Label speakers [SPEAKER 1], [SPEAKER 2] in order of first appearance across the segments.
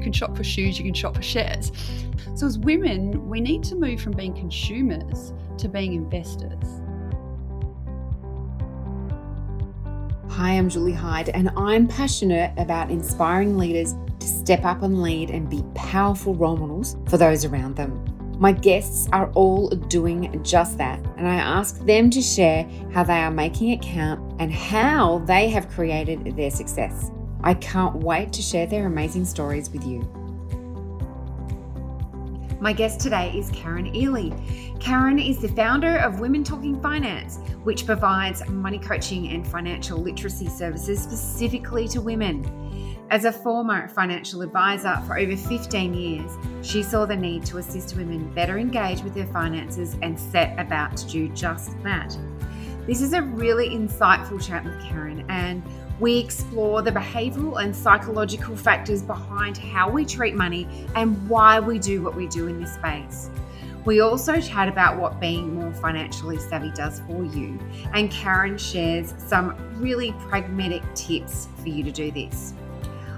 [SPEAKER 1] can shop for shoes, you can shop for shares. So, as women, we need to move from being consumers to being investors.
[SPEAKER 2] Hi, I'm Julie Hyde, and I'm passionate about inspiring leaders to step up and lead and be powerful role models for those around them. My guests are all doing just that, and I ask them to share how they are making it count and how they have created their success. I can't wait to share their amazing stories with you. My guest today is Karen Ely. Karen is the founder of Women Talking Finance, which provides money coaching and financial literacy services specifically to women. As a former financial advisor for over 15 years, she saw the need to assist women better engage with their finances and set about to do just that. This is a really insightful chat with Karen, and we explore the behavioral and psychological factors behind how we treat money and why we do what we do in this space. We also chat about what being more financially savvy does for you, and Karen shares some really pragmatic tips for you to do this.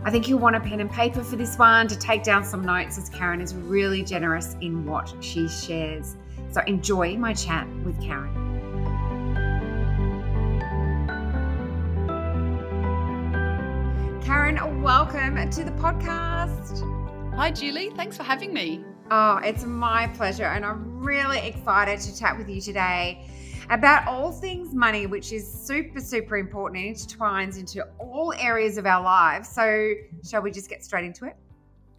[SPEAKER 2] I think you'll want a pen and paper for this one to take down some notes as Karen is really generous in what she shares. So enjoy my chat with Karen. Karen, welcome to the podcast.
[SPEAKER 1] Hi, Julie. Thanks for having me.
[SPEAKER 2] Oh, it's my pleasure. And I'm really excited to chat with you today about all things money, which is super, super important and intertwines into all areas of our lives. So, shall we just get straight into it?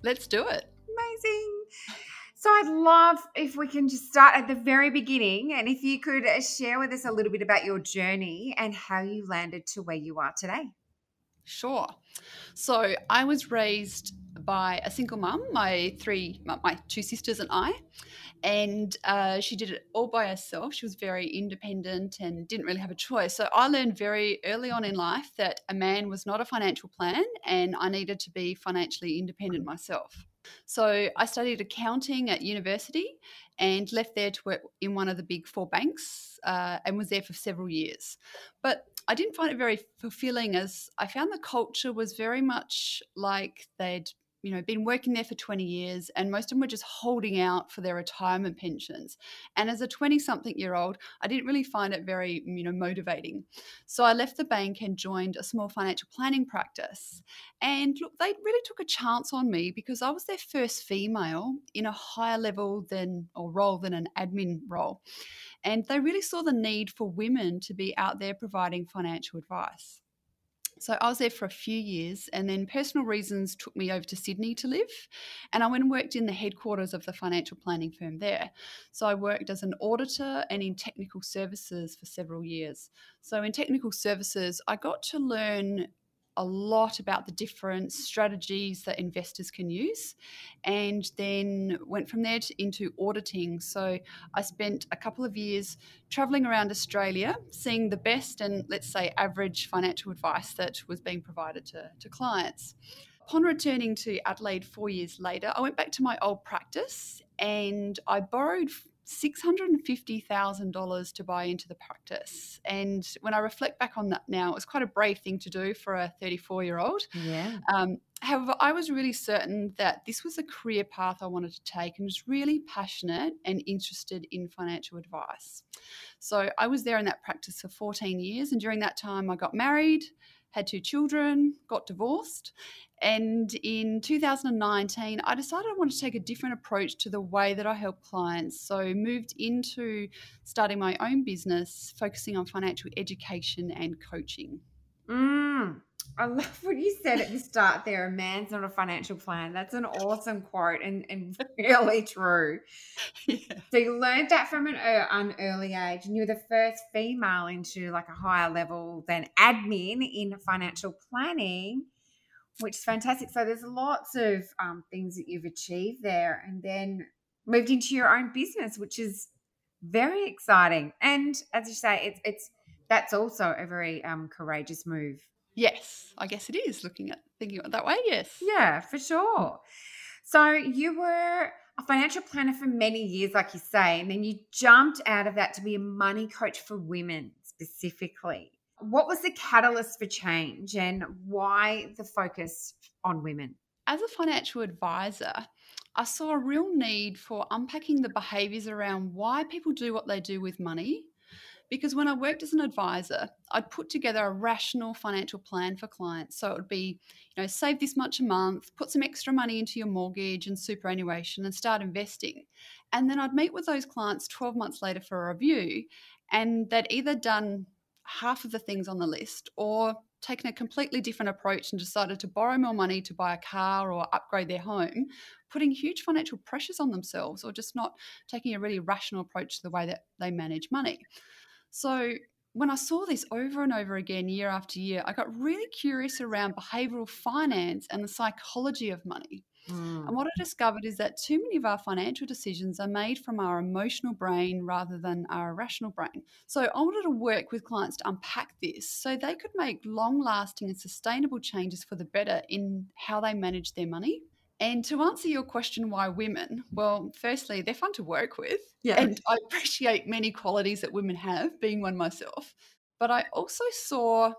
[SPEAKER 1] Let's do it.
[SPEAKER 2] Amazing. So, I'd love if we can just start at the very beginning and if you could share with us a little bit about your journey and how you landed to where you are today.
[SPEAKER 1] Sure. So, I was raised by a single mum, my three, my two sisters and I, and uh, she did it all by herself. She was very independent and didn't really have a choice. So I learned very early on in life that a man was not a financial plan, and I needed to be financially independent myself. So I studied accounting at university and left there to work in one of the big four banks uh, and was there for several years. But I didn't find it very fulfilling as I found the culture was very much like they'd you know been working there for 20 years and most of them were just holding out for their retirement pensions. And as a 20 something year old i didn't really find it very you know motivating. So i left the bank and joined a small financial planning practice. And look they really took a chance on me because i was their first female in a higher level than or role than an admin role. And they really saw the need for women to be out there providing financial advice so I was there for a few years, and then personal reasons took me over to Sydney to live. And I went and worked in the headquarters of the financial planning firm there. So I worked as an auditor and in technical services for several years. So in technical services, I got to learn a lot about the different strategies that investors can use and then went from there to, into auditing. So I spent a couple of years traveling around Australia, seeing the best and let's say average financial advice that was being provided to, to clients. Upon returning to Adelaide four years later, I went back to my old practice and I borrowed $650,000 to buy into the practice. And when I reflect back on that now, it was quite a brave thing to do for a 34 year old.
[SPEAKER 2] Yeah.
[SPEAKER 1] Um, however, I was really certain that this was a career path I wanted to take and was really passionate and interested in financial advice. So I was there in that practice for 14 years. And during that time, I got married, had two children, got divorced. And in 2019, I decided I wanted to take a different approach to the way that I help clients. So, moved into starting my own business, focusing on financial education and coaching.
[SPEAKER 2] Mm, I love what you said at the start there. A man's not a financial plan. That's an awesome quote and, and really true. Yeah. So you learned that from an, an early age, and you're the first female into like a higher level than admin in financial planning which is fantastic. So there's lots of um, things that you've achieved there, and then moved into your own business, which is very exciting. And as you say, it's it's that's also a very um, courageous move.
[SPEAKER 1] Yes, I guess it is. Looking at thinking of it that way, yes.
[SPEAKER 2] Yeah, for sure. So you were a financial planner for many years, like you say, and then you jumped out of that to be a money coach for women specifically what was the catalyst for change and why the focus on women?
[SPEAKER 1] as a financial advisor, I saw a real need for unpacking the behaviors around why people do what they do with money. Because when I worked as an advisor, I'd put together a rational financial plan for clients. So it would be, you know, save this much a month, put some extra money into your mortgage and superannuation and start investing. And then I'd meet with those clients 12 months later for a review, and they'd either done half of the things on the list or taken a completely different approach and decided to borrow more money to buy a car or upgrade their home, putting huge financial pressures on themselves or just not taking a really rational approach to the way that they manage money. So when I saw this over and over again, year after year, I got really curious around behavioral finance and the psychology of money. Mm. And what I discovered is that too many of our financial decisions are made from our emotional brain rather than our rational brain. So I wanted to work with clients to unpack this so they could make long lasting and sustainable changes for the better in how they manage their money. And to answer your question, why women? Well, firstly, they're fun to work with. Yeah. And I appreciate many qualities that women have, being one myself. But I also saw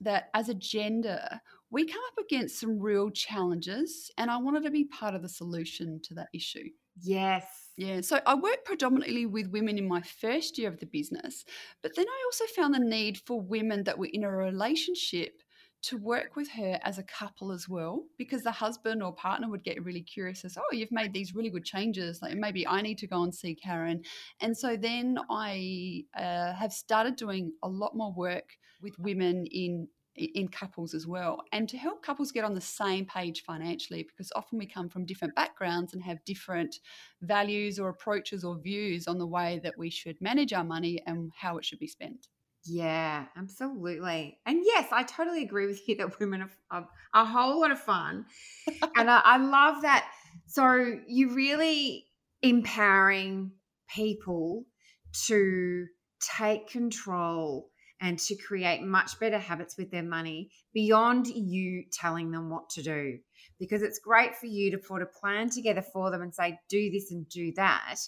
[SPEAKER 1] that as a gender, we come up against some real challenges, and I wanted to be part of the solution to that issue.
[SPEAKER 2] Yes.
[SPEAKER 1] Yeah, so I worked predominantly with women in my first year of the business, but then I also found the need for women that were in a relationship to work with her as a couple as well because the husband or partner would get really curious as oh you've made these really good changes like maybe i need to go and see karen. And so then i uh, have started doing a lot more work with women in in couples as well and to help couples get on the same page financially because often we come from different backgrounds and have different values or approaches or views on the way that we should manage our money and how it should be spent
[SPEAKER 2] yeah absolutely and yes i totally agree with you that women are, a whole lot of fun and I, I love that so you're really empowering people to take control and to create much better habits with their money beyond you telling them what to do. Because it's great for you to put a plan together for them and say, do this and do that.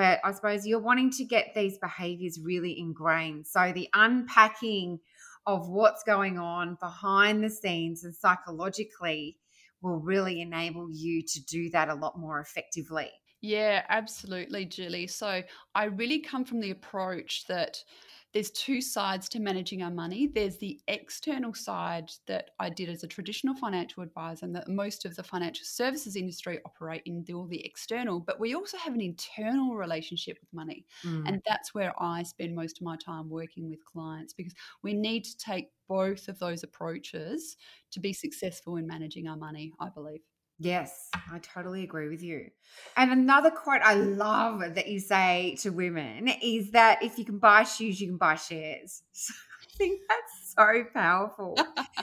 [SPEAKER 2] But I suppose you're wanting to get these behaviors really ingrained. So the unpacking of what's going on behind the scenes and psychologically will really enable you to do that a lot more effectively.
[SPEAKER 1] Yeah, absolutely, Julie. So I really come from the approach that there's two sides to managing our money. There's the external side that I did as a traditional financial advisor, and that most of the financial services industry operate in all the external. But we also have an internal relationship with money. Mm. And that's where I spend most of my time working with clients because we need to take both of those approaches to be successful in managing our money, I believe.
[SPEAKER 2] Yes, I totally agree with you. And another quote I love that you say to women is that if you can buy shoes, you can buy shares. So I think that's so powerful.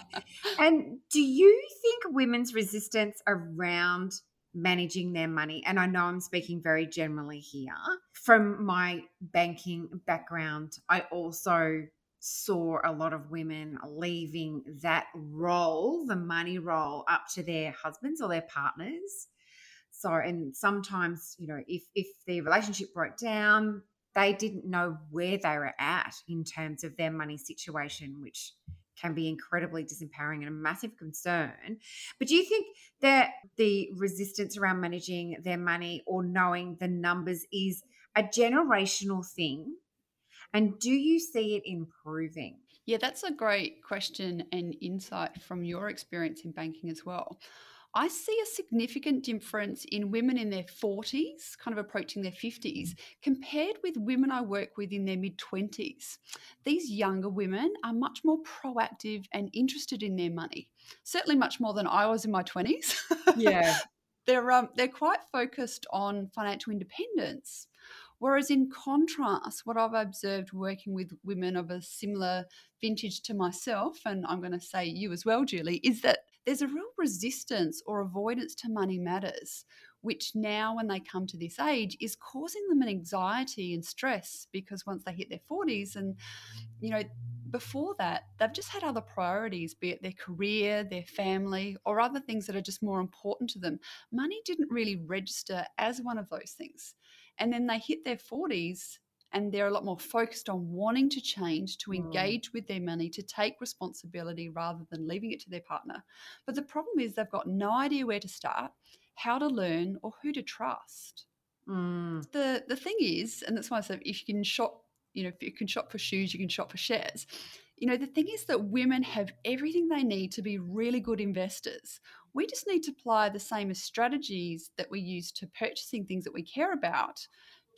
[SPEAKER 2] and do you think women's resistance around managing their money, and I know I'm speaking very generally here, from my banking background, I also saw a lot of women leaving that role, the money role, up to their husbands or their partners. So, and sometimes, you know, if if the relationship broke down, they didn't know where they were at in terms of their money situation, which can be incredibly disempowering and a massive concern. But do you think that the resistance around managing their money or knowing the numbers is a generational thing and do you see it improving?
[SPEAKER 1] Yeah, that's a great question and insight from your experience in banking as well. I see a significant difference in women in their 40s, kind of approaching their 50s, compared with women I work with in their mid 20s. These younger women are much more proactive and interested in their money, certainly much more than I was in my 20s.
[SPEAKER 2] Yeah.
[SPEAKER 1] they're, um, they're quite focused on financial independence. Whereas, in contrast, what I've observed working with women of a similar vintage to myself, and I'm going to say you as well, Julie, is that there's a real resistance or avoidance to money matters, which now, when they come to this age, is causing them an anxiety and stress because once they hit their 40s and, you know, before that, they've just had other priorities, be it their career, their family, or other things that are just more important to them. Money didn't really register as one of those things and then they hit their 40s and they're a lot more focused on wanting to change, to
[SPEAKER 2] Mm.
[SPEAKER 1] engage with their money, to take responsibility rather than leaving it to their partner. But the problem is they've got no idea where to start, how to learn, or who to trust.
[SPEAKER 2] Mm.
[SPEAKER 1] The the thing is, and that's why I said if you can shop, you know, if you can shop for shoes, you can shop for shares. You know, the thing is that women have everything they need to be really good investors. We just need to apply the same as strategies that we use to purchasing things that we care about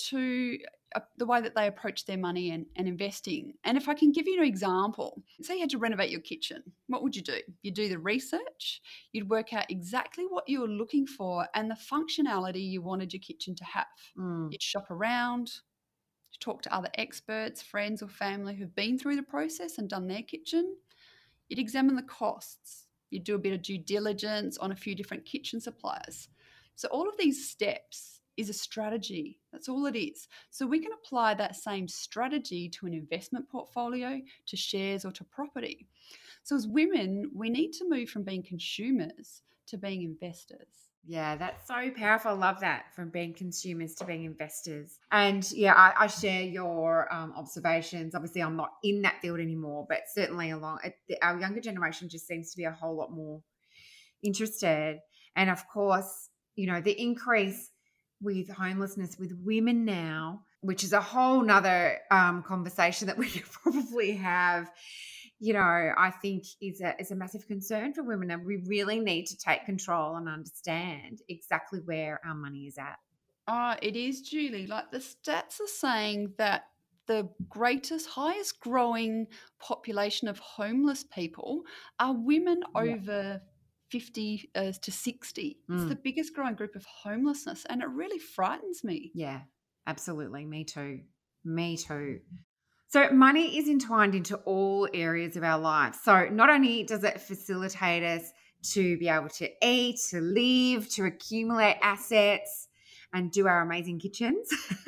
[SPEAKER 1] to uh, the way that they approach their money and, and investing. And if I can give you an example, say you had to renovate your kitchen, what would you do? You'd do the research, you'd work out exactly what you were looking for and the functionality you wanted your kitchen to have.
[SPEAKER 2] Mm.
[SPEAKER 1] You'd shop around, you'd talk to other experts, friends, or family who've been through the process and done their kitchen. You'd examine the costs. You'd do a bit of due diligence on a few different kitchen suppliers. So, all of these steps is a strategy. That's all it is. So, we can apply that same strategy to an investment portfolio, to shares, or to property. So, as women, we need to move from being consumers to being investors.
[SPEAKER 2] Yeah, that's so powerful. I love that from being consumers to being investors. And yeah, I, I share your um, observations. Obviously, I'm not in that field anymore, but certainly along our younger generation just seems to be a whole lot more interested. And of course, you know, the increase with homelessness with women now, which is a whole nother um, conversation that we could probably have you know, I think is a is a massive concern for women, and we really need to take control and understand exactly where our money is at.
[SPEAKER 1] Ah, it is, Julie. Like the stats are saying that the greatest, highest growing population of homeless people are women
[SPEAKER 2] Yeah.
[SPEAKER 1] over 50 uh, to 60. It's
[SPEAKER 2] Mm.
[SPEAKER 1] the biggest growing group of homelessness, and it really frightens me.
[SPEAKER 2] Yeah, absolutely. Me too. Me too. So, money is entwined into all areas of our lives. So, not only does it facilitate us to be able to eat, to live, to accumulate assets, and do our amazing kitchens,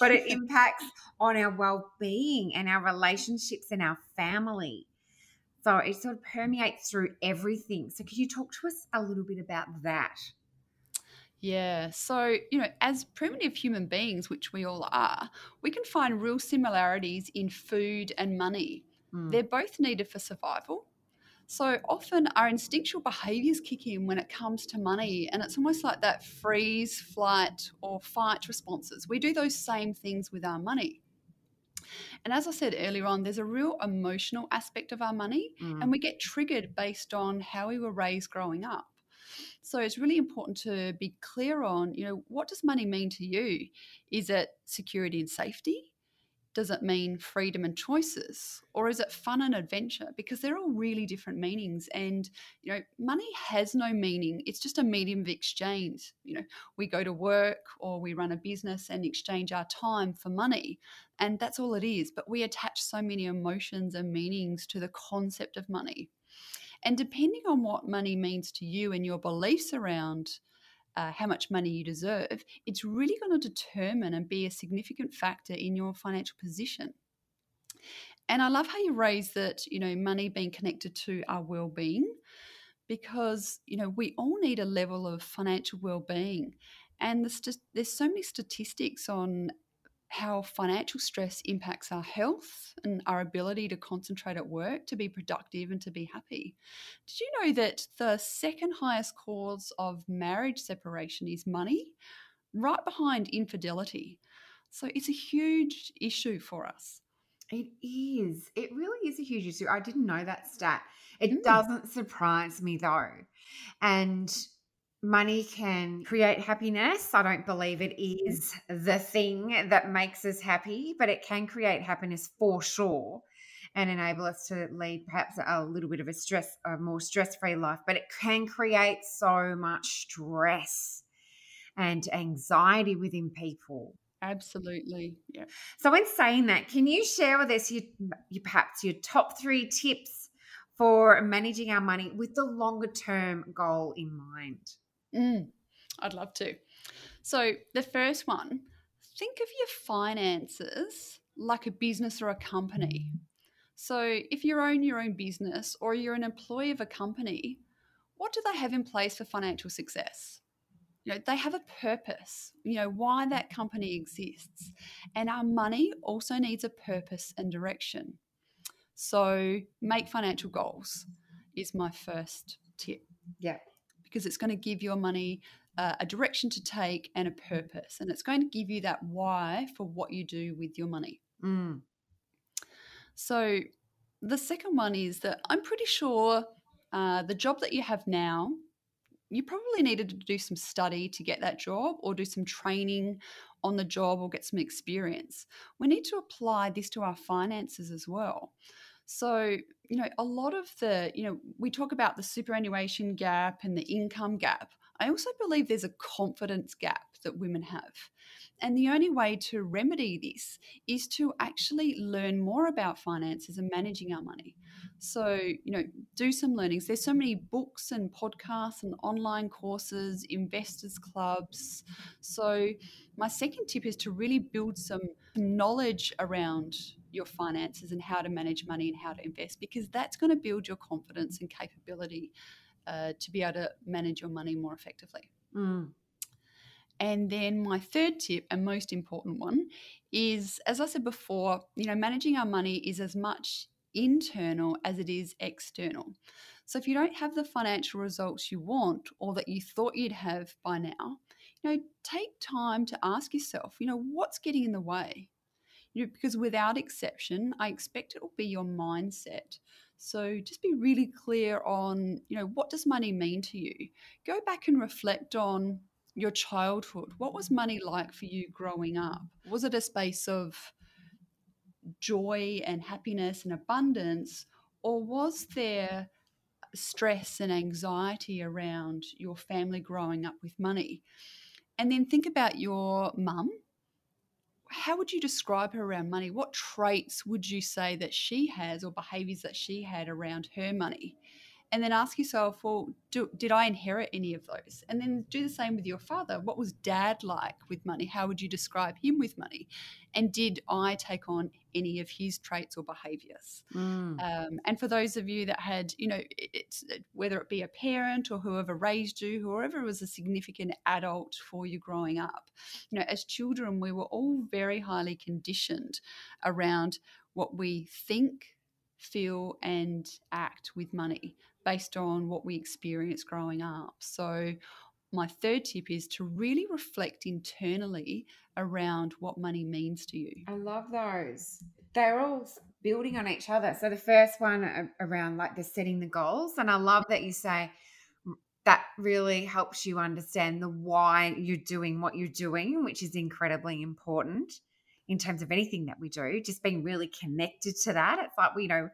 [SPEAKER 2] but it impacts on our well being and our relationships and our family. So, it sort of permeates through everything. So, could you talk to us a little bit about that?
[SPEAKER 1] Yeah. So, you know, as primitive human beings, which we all are, we can find real similarities in food and money.
[SPEAKER 2] Mm.
[SPEAKER 1] They're both needed for survival. So often our instinctual behaviors kick in when it comes to money, and it's almost like that freeze, flight, or fight responses. We do those same things with our money. And as I said earlier on, there's a real emotional aspect of our money,
[SPEAKER 2] Mm.
[SPEAKER 1] and we get triggered based on how we were raised growing up. So it's really important to be clear on, you know, what does money mean to you? Is it security and safety? Does it mean freedom and choices? Or is it fun and adventure? Because they're all really different meanings. And, you know, money has no meaning. It's just a medium of exchange. You know, we go to work or we run a business and exchange our time for money. And that's all it is. But we attach so many emotions and meanings to the concept of money. And depending on what money means to you and your beliefs around uh, how much money you deserve, it's really going to determine and be a significant factor in your financial position. And I love how you raise that, you know, money being connected to our well-being because, you know, we all need a level of financial well-being. And the st- there's so many statistics on how financial stress impacts our health and our ability to concentrate at work, to be productive, and to be happy. Did you know that the second highest cause of marriage separation is money, right behind infidelity? So it's a huge issue for us.
[SPEAKER 2] It is. It really is a huge issue. I didn't know that stat. It
[SPEAKER 1] Mm.
[SPEAKER 2] doesn't surprise me though. And money can create happiness. I don't believe it mm. is the thing that makes us happy, but it can create happiness for sure and enable us to lead perhaps a little bit of a stress, a more stress free life. But it can create so much stress and anxiety within people.
[SPEAKER 1] Absolutely. Yeah.
[SPEAKER 2] So, in saying that, can you share with us your, your perhaps your top three tips for managing our money with the longer term goal in mind?
[SPEAKER 1] Mm, I'd love to. So, the first one think of your finances like a business or a company. So, if you own your own business or you're an employee of a company, what do they have in place for financial success? you know they have a purpose you know why that company exists and our money also needs a purpose and direction so make financial goals is my first tip
[SPEAKER 2] yeah
[SPEAKER 1] because it's going to give your money uh, a direction to take and a purpose and it's going to give you that why for what you do with your money
[SPEAKER 2] mm.
[SPEAKER 1] so the second one is that i'm pretty sure uh, the job that you have now you probably needed to do some study to get that job or do some training on the job or get some experience. We need to apply this to our finances as well. So, you know, a lot of the, you know, we talk about the superannuation gap and the income gap. I also believe there's a confidence gap that women have. And the only way to remedy this is to actually learn more about finances and managing our money. So, you know, do some learnings. There's so many books and podcasts and online courses, investors clubs. So, my second tip is to really build some knowledge around your finances and how to manage money and how to invest because that's going to build your confidence and capability uh, to be able to manage your money more effectively.
[SPEAKER 2] Mm.
[SPEAKER 1] And then my third tip and most important one is, as I said before, you know, managing our money is as much internal as it is external. So if you don't have the financial results you want or that you thought you'd have by now, you know, take time to ask yourself, you know, what's getting in the way? You know, because without exception, I expect it will be your mindset. So just be really clear on, you know, what does money mean to you? Go back and reflect on your childhood. What was money like for you growing up? Was it a space of joy and happiness and abundance, or was there stress and anxiety around your family growing up with money? And then think about your mum. How would you describe her around money? What traits would you say that she has or behaviors that she had around her money? And then ask yourself, well, do, did I inherit any of those? And then do the same with your father. What was dad like with money? How would you describe him with money? And did I take on any of his traits or behaviors?
[SPEAKER 2] Mm.
[SPEAKER 1] Um, and for those of you that had, you know, it's whether it be a parent or whoever raised you, whoever was a significant adult for you growing up, you know, as children, we were all very highly conditioned around what we think feel and act with money based on what we experience growing up. So, my third tip is to really reflect internally around what money means to you.
[SPEAKER 2] I love those. They're all building on each other. So, the first one around like the setting the goals. And I love that you say, that really helps you understand the why you're doing what you're doing, which is incredibly important in terms of anything that we do. Just being really connected to that. It's like, we you know,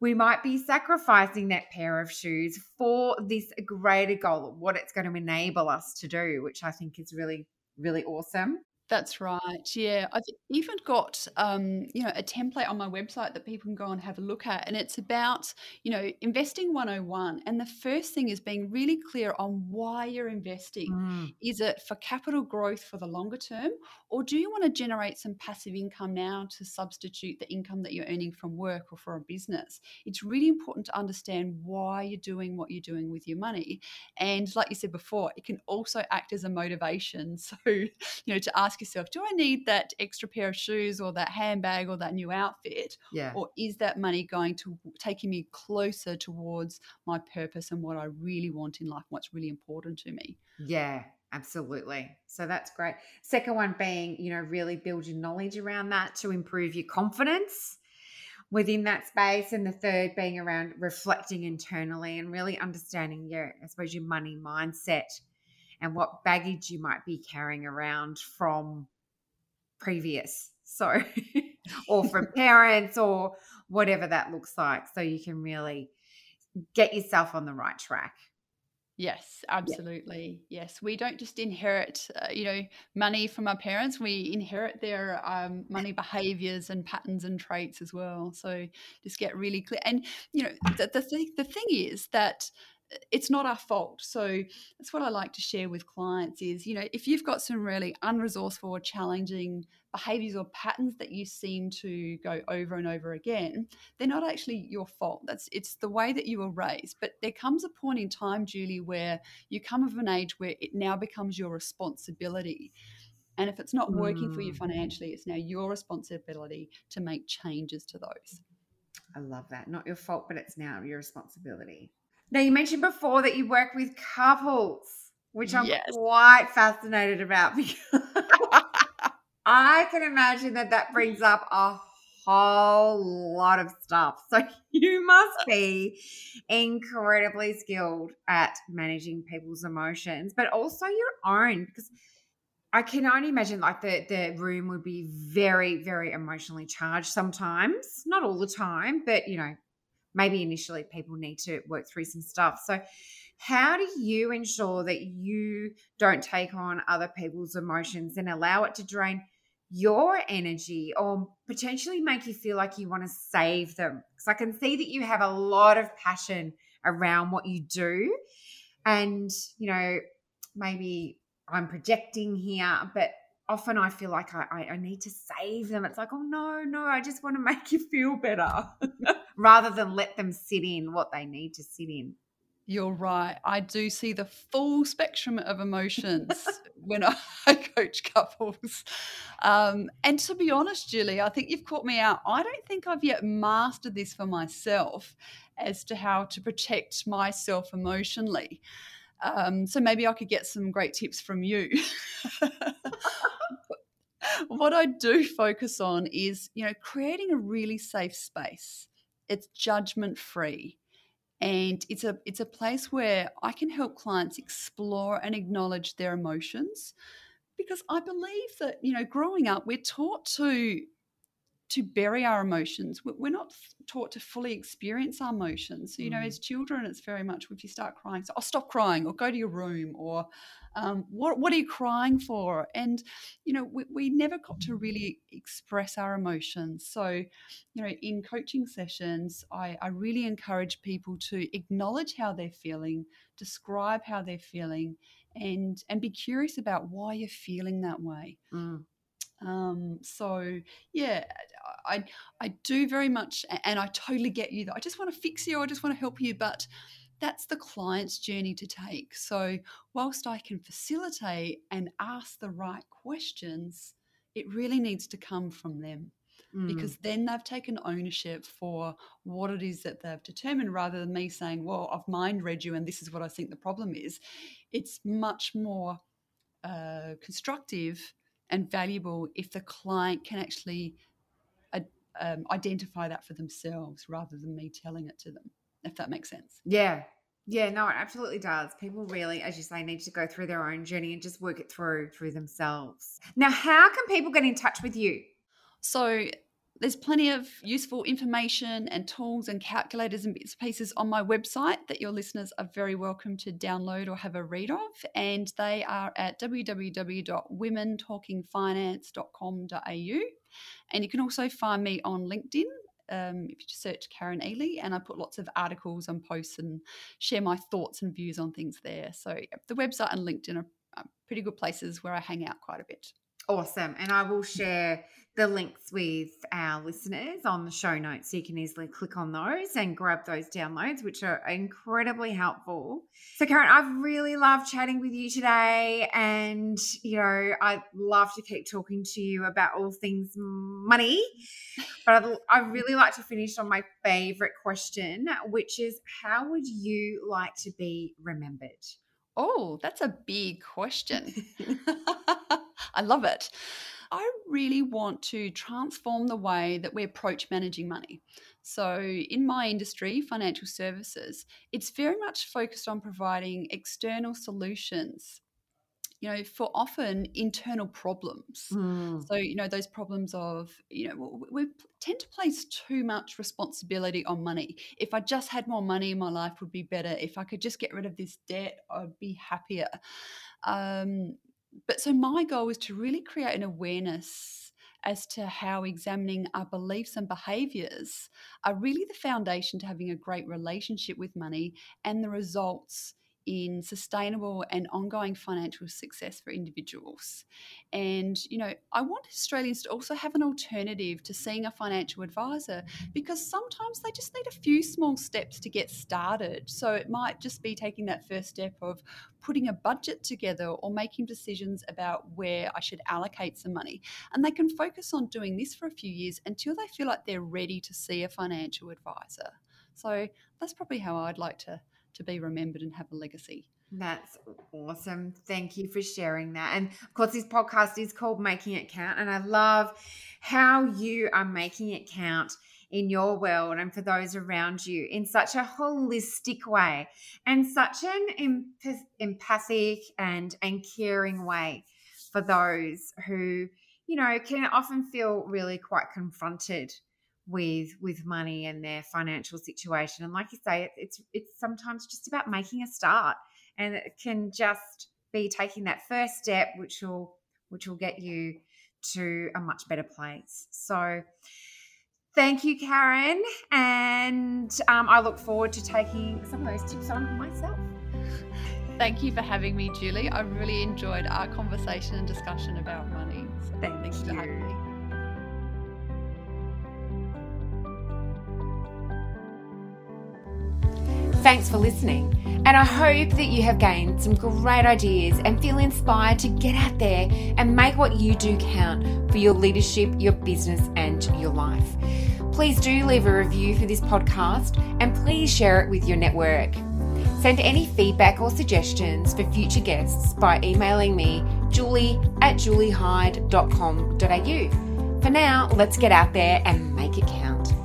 [SPEAKER 2] we might be sacrificing that pair of shoes for this greater goal, what it's going to enable us to do, which I think is really, really awesome.
[SPEAKER 1] That's right. Yeah, I've even got um, you know a template on my website that people can go and have a look at, and it's about you know investing 101. And the first thing is being really clear on why you're investing.
[SPEAKER 2] Mm.
[SPEAKER 1] Is it for capital growth for the longer term, or do you want to generate some passive income now to substitute the income that you're earning from work or for a business? It's really important to understand why you're doing what you're doing with your money. And like you said before, it can also act as a motivation. So you know to ask yourself, do I need that extra pair of shoes or that handbag or that new outfit?
[SPEAKER 2] Yeah.
[SPEAKER 1] Or is that money going to taking me closer towards my purpose and what I really want in life, what's really important to me?
[SPEAKER 2] Yeah, absolutely. So that's great. Second one being, you know, really build your knowledge around that to improve your confidence within that space. And the third being around reflecting internally and really understanding your, I suppose, your money mindset and what baggage you might be carrying around from previous. So, or from parents or whatever that looks like. So you can really get yourself on the right track.
[SPEAKER 1] Yes, absolutely. Yeah. Yes, we don't just inherit, uh, you know, money from our parents. We inherit their um, money behaviors and patterns and traits as well. So just get really clear. And you know, the the, th- the thing is that it's not our fault. So that's what I like to share with clients is, you know, if you've got some really unresourceful or challenging behaviors or patterns that you seem to go over and over again, they're not actually your fault. That's it's the way that you were raised. But there comes a point in time, Julie, where you come of an age where it now becomes your responsibility. And if it's not working mm. for you mm. financially, it's now your responsibility to make changes to those.
[SPEAKER 2] I love that. Not your fault, but it's now your responsibility. Now, you mentioned before that you work with couples, which I'm yes. quite fascinated about because I can imagine that that brings up a whole lot of stuff. So you must be incredibly skilled at managing people's emotions, but also your own because I can only imagine like the the room would be very very emotionally charged sometimes, not all the time, but you know, maybe initially people need to work through some stuff. So, how do you ensure that you don't take on other people's emotions and allow it to drain your energy or potentially make you feel like you want to save them? Because I can see that you have a lot of passion around what you do. And, you know, maybe I'm projecting here, but often I feel like I, I, need to save them. It's like, oh no, no, I just want to make you feel better rather than let them sit in what they need to sit in.
[SPEAKER 1] You're right. I do see the full spectrum of emotions when I coach couples. Um, and to be honest, Julie, I think you've caught me out. I don't think I've yet mastered this for myself as to how to protect myself emotionally. Um, so maybe I could get some great tips from you. what I do focus on is, you know, creating a really safe space. It's judgment free. And it's a it's a place where I can help clients explore and acknowledge their emotions because I believe that, you know, growing up, we're taught to to bury our emotions. We're not taught to fully experience our emotions. So, you know, mm. as children, it's very much if you start crying, so I'll oh, stop crying or go to your room or um, what, what are you crying for? And, you know, we, we never got to really express our emotions. So, you know, in coaching sessions, I, I really encourage people to acknowledge how they're feeling, describe how they're feeling, and and be curious about why you're feeling that way. Mm. Um, so yeah, I I do very much, and I totally get you. That I just want to fix you. I just want to help you, but that's the client's journey to take. So whilst I can facilitate and ask the right questions, it really needs to come from them. Mm. Because then they've taken ownership for what it is that they've determined rather than me saying, Well, I've mind read you and this is what I think the problem is. It's much more uh, constructive and valuable if the client can actually um, identify that for themselves rather than me telling it to them, if that makes sense.
[SPEAKER 2] Yeah. Yeah, no, it absolutely does. People really, as you say, need to go through their own journey and just work it through through themselves. Now, how can people get in touch with you?
[SPEAKER 1] So there's plenty of useful information and tools and calculators and bits and pieces on my website that your listeners are very welcome to download or have a read of. And they are at www.womentalkingfinance.com.au. And you can also find me on LinkedIn. Um, if you just search Karen Ely, and I put lots of articles and posts and share my thoughts and views on things there. So the website and LinkedIn are, are pretty good places where I hang out quite a bit.
[SPEAKER 2] Awesome. And I will share the links with our listeners on the show notes so you can easily click on those and grab those downloads, which are incredibly helpful. So, Karen, I've really loved chatting with you today. And, you know, I'd love to keep talking to you about all things money. But I'd, I'd really like to finish on my favorite question, which is how would you like to be remembered?
[SPEAKER 1] Oh, that's a big question. I love it. I really want to transform the way that we approach managing money. So, in my industry, financial services, it's very much focused on providing external solutions you know, for often internal problems. Mm. So, you know, those problems of, you know, we tend to place too much responsibility on money. If I just had more money, my life would be better. If I could just get rid of this debt, I'd be happier. Um, but so my goal is to really create an awareness as to how examining our beliefs and behaviors are really the foundation to having a great relationship with money and the results in sustainable and ongoing financial success for individuals. And, you know, I want Australians to also have an alternative to seeing a financial advisor because sometimes they just need a few small steps to get started. So it might just be taking that first step of putting a budget together or making decisions about where I should allocate some money. And they can focus on doing this for a few years until they feel like they're ready to see a financial advisor. So that's probably how I'd like to to be remembered and have a legacy.
[SPEAKER 2] That's awesome. Thank you for sharing that. And of course, this podcast is called Making It Count. And I love how you are making it count in your world and for those around you in such a holistic way and such an empathic and, and caring way for those who, you know, can often feel really quite confronted with with money and their financial situation. And like you say it's it's sometimes just about making a start. And it can just be taking that first step which will which will get you to a much better place. So thank you karen. And um, i look forward to taking some of those tips on myself.
[SPEAKER 1] Thank you for having me julie. I really enjoyed our conversation and discussion about money.
[SPEAKER 2] So thank, thank you Thanks for listening. And I hope that you have gained some great ideas and feel inspired to get out there and make what you do count for your leadership, your business, and your life. Please do leave a review for this podcast and please share it with your network. Send any feedback or suggestions for future guests by emailing me, julie at juliehyde.com.au. For now, let's get out there and make it count.